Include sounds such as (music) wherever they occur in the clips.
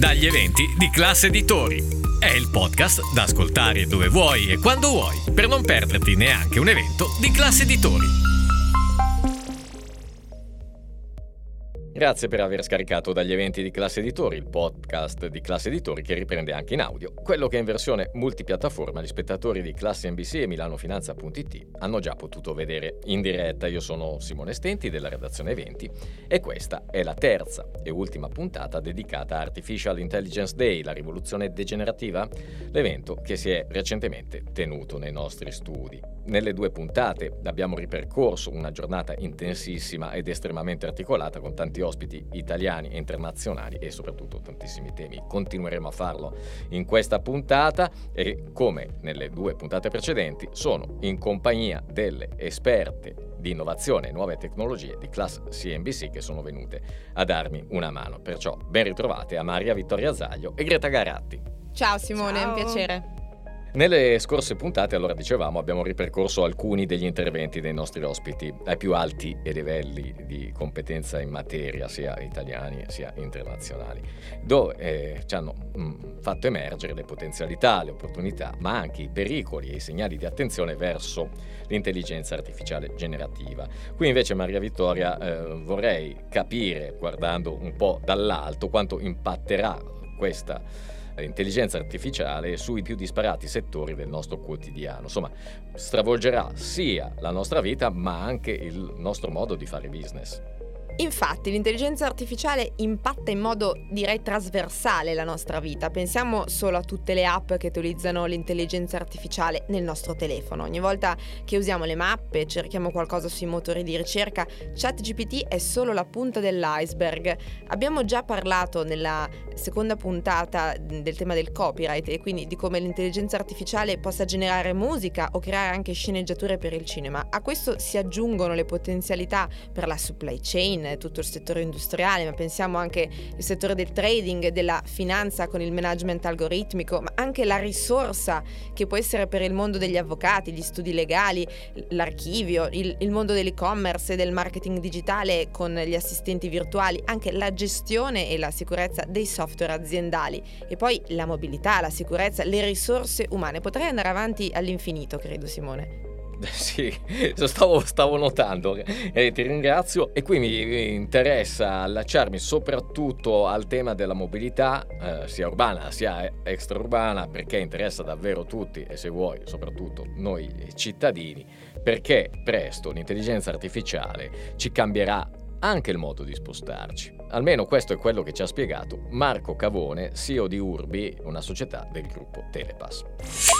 dagli eventi di Classe Editori. È il podcast da ascoltare dove vuoi e quando vuoi, per non perderti neanche un evento di Classe Editori. Grazie per aver scaricato dagli eventi di Classe Editori, il podcast di Classe Editori che riprende anche in audio. Quello che in versione multipiattaforma gli spettatori di Classe NBC e milanofinanza.it hanno già potuto vedere in diretta. Io sono Simone Stenti della redazione Eventi e questa è la terza e ultima puntata dedicata a Artificial Intelligence Day, la rivoluzione degenerativa, l'evento che si è recentemente tenuto nei nostri studi. Nelle due puntate abbiamo ripercorso una giornata intensissima ed estremamente articolata con tanti ospiti italiani e internazionali e soprattutto tantissimi temi. Continueremo a farlo in questa puntata e come nelle due puntate precedenti sono in compagnia delle esperte di innovazione e nuove tecnologie di Class CNBC che sono venute a darmi una mano. Perciò ben ritrovate a Maria Vittoria Zaglio e Greta Garatti. Ciao Simone, Ciao. è un piacere. Nelle scorse puntate, allora dicevamo, abbiamo ripercorso alcuni degli interventi dei nostri ospiti ai più alti livelli di competenza in materia, sia italiani sia internazionali, dove eh, ci hanno mh, fatto emergere le potenzialità, le opportunità, ma anche i pericoli e i segnali di attenzione verso l'intelligenza artificiale generativa. Qui invece, Maria Vittoria, eh, vorrei capire, guardando un po' dall'alto, quanto impatterà questa intelligenza artificiale sui più disparati settori del nostro quotidiano. Insomma, stravolgerà sia la nostra vita ma anche il nostro modo di fare business. Infatti l'intelligenza artificiale impatta in modo direi trasversale la nostra vita. Pensiamo solo a tutte le app che utilizzano l'intelligenza artificiale nel nostro telefono. Ogni volta che usiamo le mappe, cerchiamo qualcosa sui motori di ricerca, ChatGPT è solo la punta dell'iceberg. Abbiamo già parlato nella seconda puntata del tema del copyright e quindi di come l'intelligenza artificiale possa generare musica o creare anche sceneggiature per il cinema. A questo si aggiungono le potenzialità per la supply chain, tutto il settore industriale, ma pensiamo anche al settore del trading, della finanza con il management algoritmico, ma anche la risorsa che può essere per il mondo degli avvocati, gli studi legali, l'archivio, il, il mondo dell'e-commerce e del marketing digitale con gli assistenti virtuali, anche la gestione e la sicurezza dei software aziendali e poi la mobilità, la sicurezza, le risorse umane. Potrei andare avanti all'infinito, credo Simone. (laughs) Sì, stavo, stavo notando e ti ringrazio e qui mi interessa allacciarmi soprattutto al tema della mobilità eh, sia urbana sia extraurbana perché interessa davvero tutti e se vuoi soprattutto noi cittadini perché presto l'intelligenza artificiale ci cambierà anche il modo di spostarci. Almeno questo è quello che ci ha spiegato Marco Cavone, CEO di Urbi, una società del gruppo Telepass.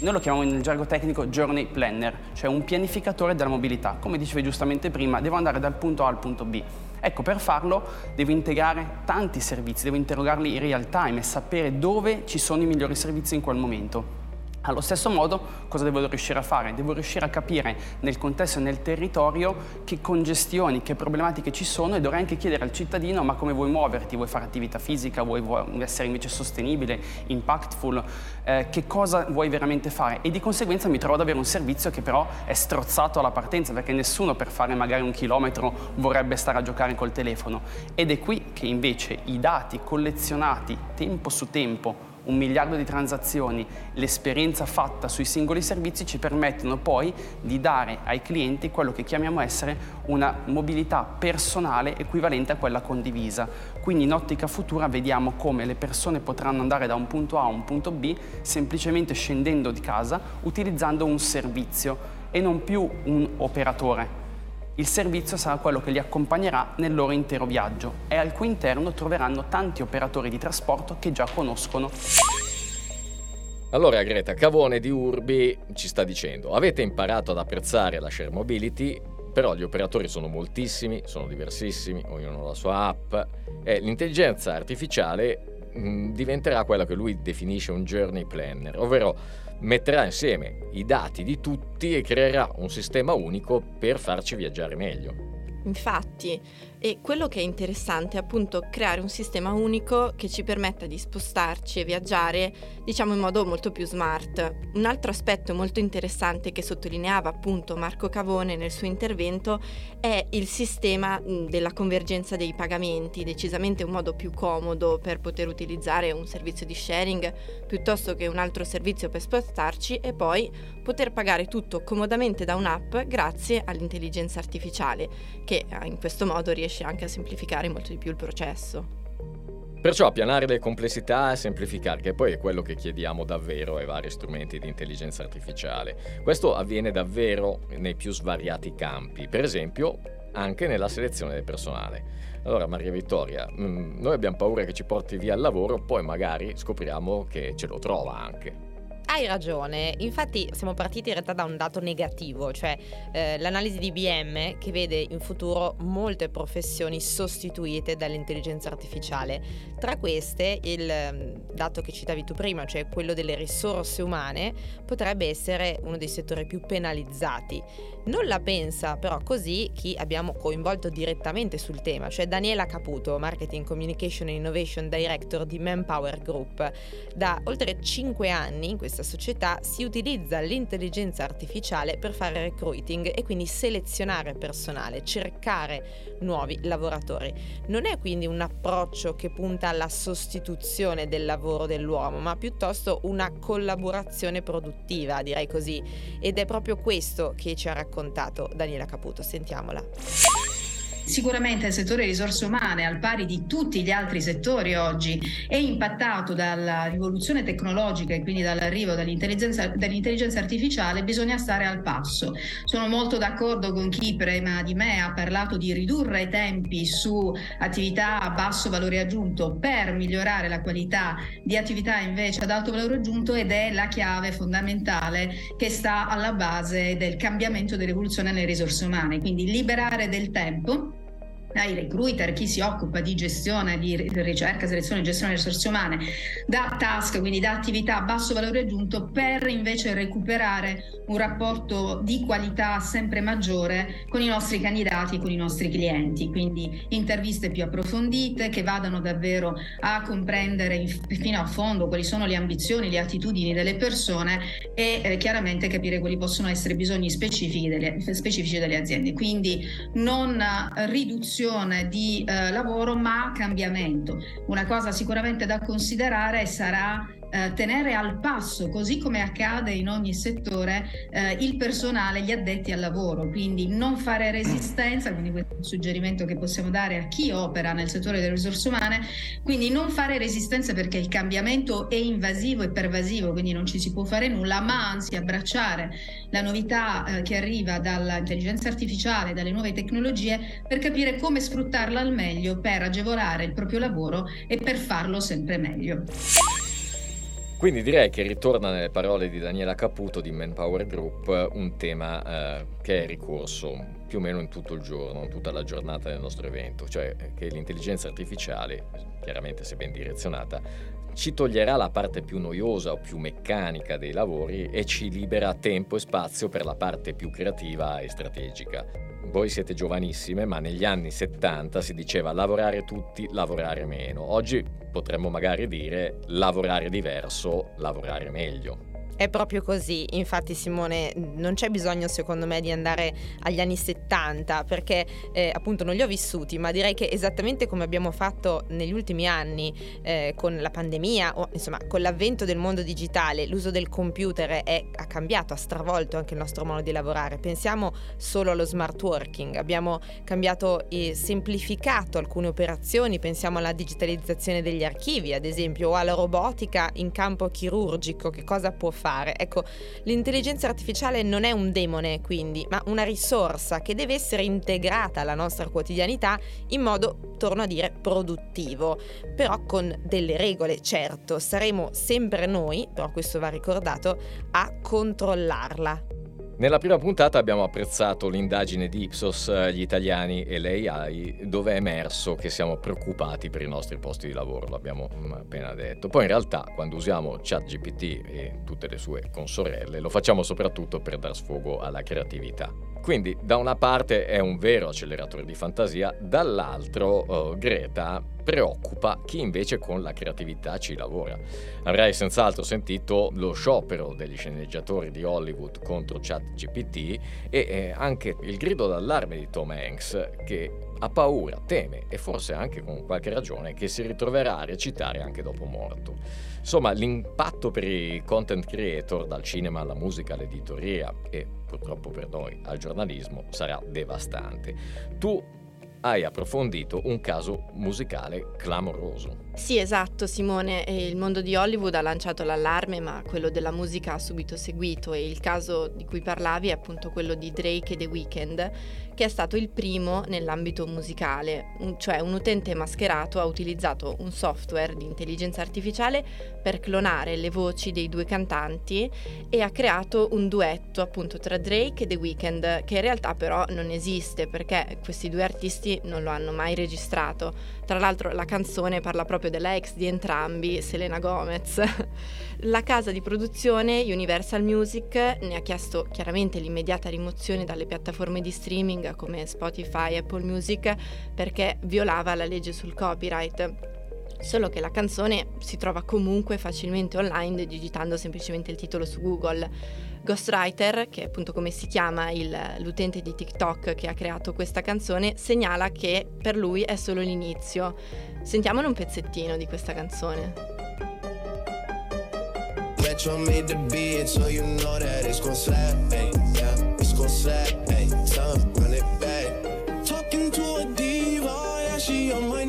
Noi lo chiamiamo nel gergo tecnico journey planner, cioè un pianificatore della mobilità. Come dicevi giustamente prima, devo andare dal punto A al punto B. Ecco, per farlo devo integrare tanti servizi, devo interrogarli in real time e sapere dove ci sono i migliori servizi in quel momento. Allo stesso modo, cosa devo riuscire a fare? Devo riuscire a capire nel contesto e nel territorio che congestioni, che problematiche ci sono e dovrei anche chiedere al cittadino ma come vuoi muoverti, vuoi fare attività fisica, vuoi, essere invece sostenibile, impactful, eh, che cosa vuoi veramente fare? E di conseguenza mi trovo ad avere un servizio che però è strozzato alla partenza perché nessuno per fare magari un chilometro vorrebbe stare a giocare col telefono. Ed è qui che invece i dati collezionati tempo su tempo un miliardo di transazioni, l'esperienza fatta sui singoli servizi ci permettono poi di dare ai clienti quello che chiamiamo essere una mobilità personale equivalente a quella condivisa. Quindi in ottica futura vediamo come le persone potranno andare da un punto A a un punto B semplicemente scendendo di casa utilizzando un servizio e non più un operatore il servizio sarà quello che li accompagnerà nel loro intero viaggio e al cui interno troveranno tanti operatori di trasporto che già conoscono. Allora Greta Cavone di Urbi ci sta dicendo, avete imparato ad apprezzare la share mobility, però gli operatori sono moltissimi, sono diversissimi, ognuno ha la sua app e l'intelligenza artificiale mh, diventerà quella che lui definisce un journey planner, ovvero metterà insieme i dati di tutti e creerà un sistema unico per farci viaggiare meglio. Infatti, E quello che è interessante è appunto creare un sistema unico che ci permetta di spostarci e viaggiare, diciamo in modo molto più smart. Un altro aspetto molto interessante che sottolineava appunto Marco Cavone nel suo intervento è il sistema della convergenza dei pagamenti, decisamente un modo più comodo per poter utilizzare un servizio di sharing piuttosto che un altro servizio per spostarci e poi poter pagare tutto comodamente da un'app grazie all'intelligenza artificiale che in questo modo riesce riesce anche a semplificare molto di più il processo. Perciò appianare le complessità e semplificare, che poi è quello che chiediamo davvero ai vari strumenti di intelligenza artificiale. Questo avviene davvero nei più svariati campi, per esempio anche nella selezione del personale. Allora Maria Vittoria, mm, noi abbiamo paura che ci porti via il lavoro, poi magari scopriamo che ce lo trova anche. Hai ragione, infatti siamo partiti in realtà da un dato negativo, cioè eh, l'analisi di IBM che vede in futuro molte professioni sostituite dall'intelligenza artificiale. Tra queste il mm, dato che citavi tu prima, cioè quello delle risorse umane, potrebbe essere uno dei settori più penalizzati. Non la pensa però così chi abbiamo coinvolto direttamente sul tema, cioè Daniela Caputo, Marketing Communication and Innovation Director di Manpower Group. Da oltre 5 anni in questa società si utilizza l'intelligenza artificiale per fare recruiting e quindi selezionare personale, cercare nuovi lavoratori. Non è quindi un approccio che punta alla sostituzione del lavoro dell'uomo, ma piuttosto una collaborazione produttiva, direi così. Ed è proprio questo che ci ha raccontato Daniela Caputo. Sentiamola. Sicuramente il settore risorse umane, al pari di tutti gli altri settori oggi, è impattato dalla rivoluzione tecnologica e quindi dall'arrivo dell'intelligenza, dell'intelligenza artificiale, bisogna stare al passo. Sono molto d'accordo con chi prima di me ha parlato di ridurre i tempi su attività a basso valore aggiunto per migliorare la qualità di attività invece ad alto valore aggiunto ed è la chiave fondamentale che sta alla base del cambiamento dell'evoluzione nelle risorse umane. Quindi liberare del tempo ai recruiter, chi si occupa di gestione, di ricerca, selezione e gestione delle risorse umane, da task, quindi da attività a basso valore aggiunto, per invece recuperare un rapporto di qualità sempre maggiore con i nostri candidati e con i nostri clienti. Quindi interviste più approfondite che vadano davvero a comprendere fino a fondo quali sono le ambizioni, le attitudini delle persone e eh, chiaramente capire quali possono essere i bisogni specifici delle, specifici delle aziende. Quindi non riduzione riduzione di eh, lavoro ma cambiamento. Una cosa sicuramente da considerare sarà eh, tenere al passo, così come accade in ogni settore, eh, il personale, gli addetti al lavoro, quindi non fare resistenza, quindi questo è un suggerimento che possiamo dare a chi opera nel settore delle risorse umane, quindi non fare resistenza perché il cambiamento è invasivo e pervasivo, quindi non ci si può fare nulla, ma anzi abbracciare la novità eh, che arriva dall'intelligenza artificiale, dalle nuove tecnologie, per capire come sfruttarla al meglio per agevolare il proprio lavoro e per farlo sempre meglio. Quindi direi che ritorna nelle parole di Daniela Caputo di Manpower Group un tema eh, che è ricorso più o meno in tutto il giorno, tutta la giornata del nostro evento, cioè che l'intelligenza artificiale, chiaramente se ben direzionata, ci toglierà la parte più noiosa o più meccanica dei lavori e ci libera tempo e spazio per la parte più creativa e strategica. Voi siete giovanissime, ma negli anni 70 si diceva lavorare tutti, lavorare meno. Oggi potremmo magari dire lavorare diverso, lavorare meglio. È proprio così, infatti Simone non c'è bisogno secondo me di andare agli anni 70 perché eh, appunto non li ho vissuti, ma direi che esattamente come abbiamo fatto negli ultimi anni eh, con la pandemia o insomma con l'avvento del mondo digitale, l'uso del computer è, ha cambiato, ha stravolto anche il nostro modo di lavorare. Pensiamo solo allo smart working, abbiamo cambiato e semplificato alcune operazioni, pensiamo alla digitalizzazione degli archivi ad esempio o alla robotica in campo chirurgico, che cosa può fare? Fare. Ecco, l'intelligenza artificiale non è un demone, quindi, ma una risorsa che deve essere integrata alla nostra quotidianità in modo, torno a dire, produttivo, però con delle regole, certo, saremo sempre noi, però questo va ricordato, a controllarla. Nella prima puntata abbiamo apprezzato l'indagine di Ipsos, eh, gli italiani e l'AI, dove è emerso che siamo preoccupati per i nostri posti di lavoro, l'abbiamo mm, appena detto. Poi in realtà quando usiamo ChatGPT e tutte le sue consorelle lo facciamo soprattutto per dar sfogo alla creatività. Quindi da una parte è un vero acceleratore di fantasia, dall'altro uh, Greta preoccupa chi invece con la creatività ci lavora. Avrai senz'altro sentito lo sciopero degli sceneggiatori di Hollywood contro ChatGPT e eh, anche il grido d'allarme di Tom Hanks che ha paura, teme e forse anche con qualche ragione che si ritroverà a recitare anche dopo morto. Insomma, l'impatto per i content creator, dal cinema alla musica all'editoria e purtroppo per noi al giornalismo, sarà devastante. Tu hai approfondito un caso musicale clamoroso. Sì, esatto Simone, il mondo di Hollywood ha lanciato l'allarme, ma quello della musica ha subito seguito e il caso di cui parlavi è appunto quello di Drake e The Weeknd, che è stato il primo nell'ambito musicale, cioè un utente mascherato ha utilizzato un software di intelligenza artificiale per clonare le voci dei due cantanti e ha creato un duetto appunto tra Drake e The Weeknd, che in realtà però non esiste perché questi due artisti non lo hanno mai registrato. Tra l'altro la canzone parla proprio della ex di entrambi, Selena Gomez. (laughs) La casa di produzione Universal Music ne ha chiesto chiaramente l'immediata rimozione dalle piattaforme di streaming come Spotify e Apple Music perché violava la legge sul copyright. Solo che la canzone si trova comunque facilmente online digitando semplicemente il titolo su Google. Ghostwriter, che è appunto come si chiama il, l'utente di TikTok che ha creato questa canzone, segnala che per lui è solo l'inizio. Sentiamone un pezzettino di questa canzone. Metro made the beat, so you know that it's gon' slap, ayy, yeah, it's gon' slap, ayy, son, run it back. Talking to a diva, yeah, she on my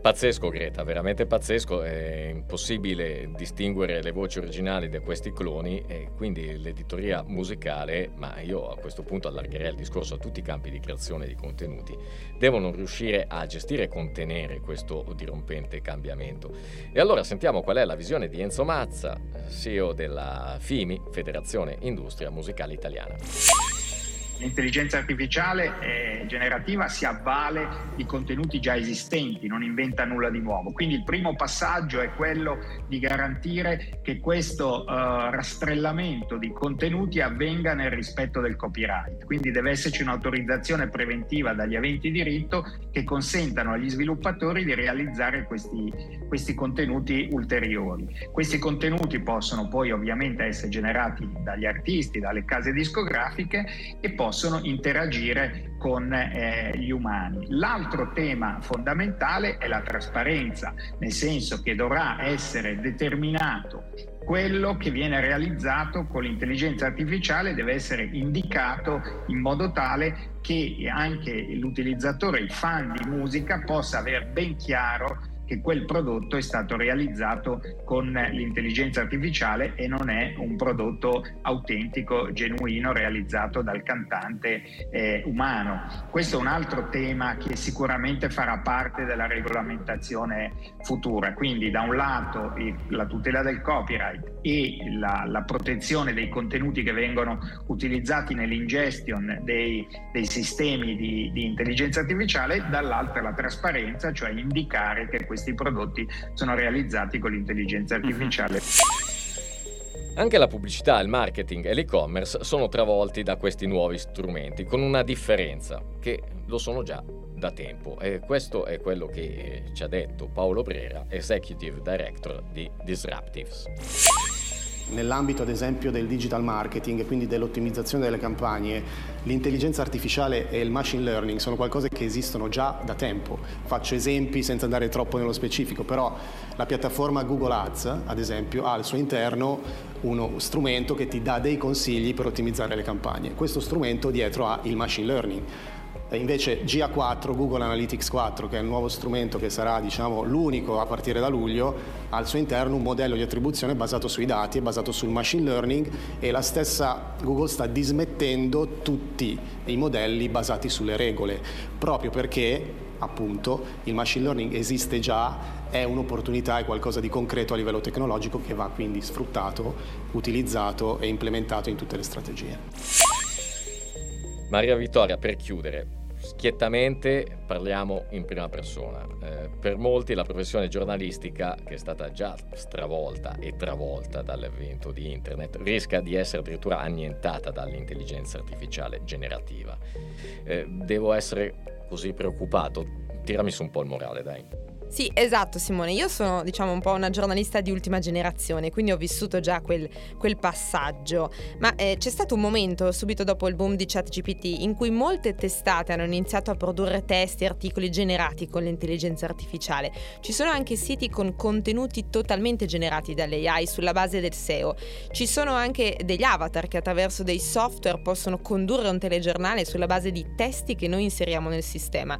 Pazzesco Greta, veramente pazzesco, è impossibile distinguere le voci originali da questi cloni e quindi l'editoria musicale, ma io a questo punto allargherei il discorso a tutti i campi di creazione di contenuti, devono riuscire a gestire e contenere questo dirompente cambiamento. E allora sentiamo qual è la visione di Enzo Mazza, CEO della FIMI, Federazione Industria Musicale Italiana. L'intelligenza artificiale eh, generativa si avvale di contenuti già esistenti, non inventa nulla di nuovo. Quindi il primo passaggio è quello di garantire che questo uh, rastrellamento di contenuti avvenga nel rispetto del copyright. Quindi deve esserci un'autorizzazione preventiva dagli aventi diritto che consentano agli sviluppatori di realizzare questi, questi contenuti ulteriori. Questi contenuti possono poi ovviamente essere generati dagli artisti, dalle case discografiche e poi possono interagire con eh, gli umani. L'altro tema fondamentale è la trasparenza, nel senso che dovrà essere determinato quello che viene realizzato con l'intelligenza artificiale deve essere indicato in modo tale che anche l'utilizzatore, il fan di musica, possa aver ben chiaro che quel prodotto è stato realizzato con l'intelligenza artificiale e non è un prodotto autentico, genuino, realizzato dal cantante eh, umano. Questo è un altro tema che sicuramente farà parte della regolamentazione futura. Quindi da un lato la tutela del copyright e la, la protezione dei contenuti che vengono utilizzati nell'ingestion dei, dei sistemi di, di intelligenza artificiale, dall'altro la trasparenza, cioè indicare che questi questi prodotti sono realizzati con l'intelligenza mhm. artificiale. Anche la pubblicità, il marketing e l'e-commerce sono travolti da questi nuovi strumenti, con una differenza, che lo sono già da tempo. E questo è quello che ci ha detto Paolo Brera, Executive Director di Disruptives. Nell'ambito ad esempio del digital marketing e quindi dell'ottimizzazione delle campagne, l'intelligenza artificiale e il machine learning sono qualcosa che esistono già da tempo. Faccio esempi senza andare troppo nello specifico, però la piattaforma Google Ads, ad esempio, ha al suo interno uno strumento che ti dà dei consigli per ottimizzare le campagne. Questo strumento dietro ha il machine learning Invece GA4, Google Analytics 4, che è il nuovo strumento che sarà diciamo, l'unico a partire da luglio, ha al suo interno un modello di attribuzione basato sui dati, basato sul machine learning e la stessa Google sta dismettendo tutti i modelli basati sulle regole, proprio perché appunto il machine learning esiste già, è un'opportunità, è qualcosa di concreto a livello tecnologico che va quindi sfruttato, utilizzato e implementato in tutte le strategie. Maria Vittoria, per chiudere, schiettamente parliamo in prima persona. Eh, per molti la professione giornalistica, che è stata già stravolta e travolta dall'avvento di internet, rischia di essere addirittura annientata dall'intelligenza artificiale generativa. Eh, devo essere così preoccupato? Tirami su un po' il morale, dai. Sì, esatto Simone, io sono diciamo un po' una giornalista di ultima generazione, quindi ho vissuto già quel, quel passaggio, ma eh, c'è stato un momento subito dopo il boom di ChatGPT in cui molte testate hanno iniziato a produrre testi e articoli generati con l'intelligenza artificiale. Ci sono anche siti con contenuti totalmente generati dall'AI sulla base del SEO. Ci sono anche degli avatar che attraverso dei software possono condurre un telegiornale sulla base di testi che noi inseriamo nel sistema.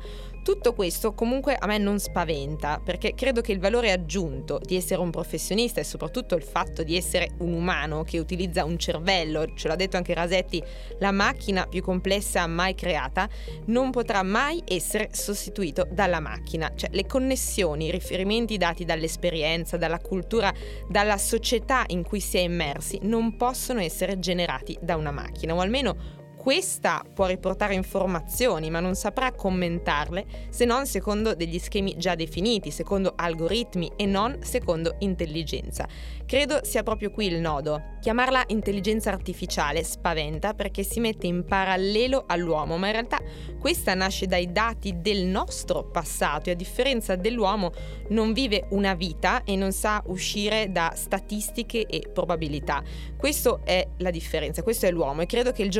Tutto questo comunque a me non spaventa, perché credo che il valore aggiunto di essere un professionista e soprattutto il fatto di essere un umano che utilizza un cervello, ce l'ha detto anche Rasetti, la macchina più complessa mai creata, non potrà mai essere sostituito dalla macchina. Cioè le connessioni, i riferimenti dati dall'esperienza, dalla cultura, dalla società in cui si è immersi non possono essere generati da una macchina, o almeno questa può riportare informazioni ma non saprà commentarle se non secondo degli schemi già definiti, secondo algoritmi e non secondo intelligenza. Credo sia proprio qui il nodo. Chiamarla intelligenza artificiale spaventa perché si mette in parallelo all'uomo, ma in realtà questa nasce dai dati del nostro passato e a differenza dell'uomo non vive una vita e non sa uscire da statistiche e probabilità. Questa è la differenza, questo è l'uomo e credo che il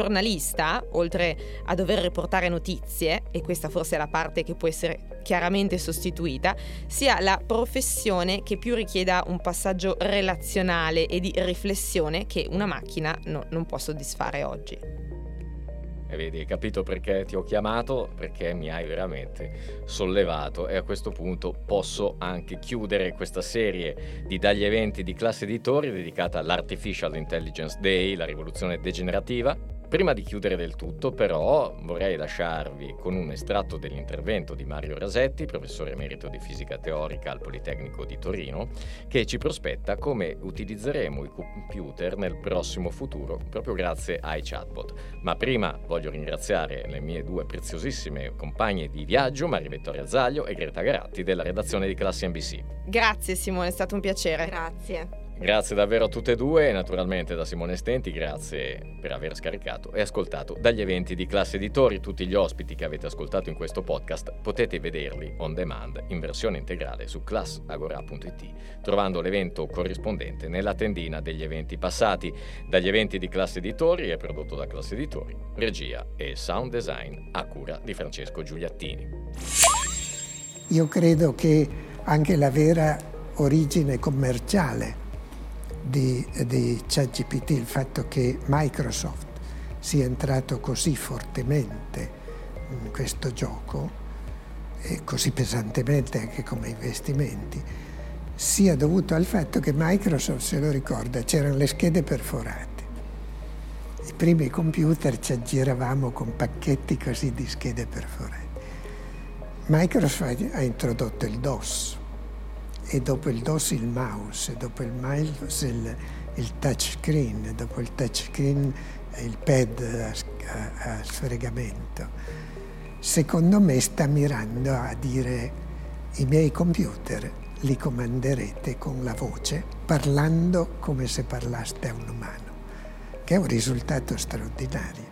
giornalista, oltre a dover riportare notizie, e questa forse è la parte che può essere chiaramente sostituita, sia la professione che più richieda un passaggio relazionale e di riflessione che una macchina no, non può soddisfare oggi. E vedi, hai capito perché ti ho chiamato? Perché mi hai veramente sollevato e a questo punto posso anche chiudere questa serie di Dagli eventi di classe editori dedicata all'Artificial Intelligence Day, la rivoluzione degenerativa Prima di chiudere del tutto, però, vorrei lasciarvi con un estratto dell'intervento di Mario Rasetti, professore emerito di fisica teorica al Politecnico di Torino, che ci prospetta come utilizzeremo i computer nel prossimo futuro, proprio grazie ai chatbot. Ma prima voglio ringraziare le mie due preziosissime compagne di viaggio, Maria Vittoria Zaglio e Greta Garatti, della redazione di Classi NBC. Grazie Simone, è stato un piacere. Grazie. Grazie davvero a tutte e due e naturalmente da Simone Stenti, grazie per aver scaricato e ascoltato dagli eventi di Classe Editori. Tutti gli ospiti che avete ascoltato in questo podcast potete vederli on demand in versione integrale su classagora.it, trovando l'evento corrispondente nella tendina degli eventi passati. Dagli eventi di Classe Editori è prodotto da Classe Editori, regia e sound design a cura di Francesco Giuliattini. Io credo che anche la vera origine commerciale di, di ChatGPT, il fatto che Microsoft sia entrato così fortemente in questo gioco e così pesantemente anche come investimenti, sia dovuto al fatto che Microsoft, se lo ricorda, c'erano le schede perforate. I primi computer ci aggiravamo con pacchetti così di schede perforate. Microsoft ha introdotto il DOS, e dopo il DOS il mouse, dopo il mouse il, il touchscreen, dopo il touchscreen il pad a, a, a sfregamento. Secondo me sta mirando a dire i miei computer li comanderete con la voce, parlando come se parlaste a un umano, che è un risultato straordinario.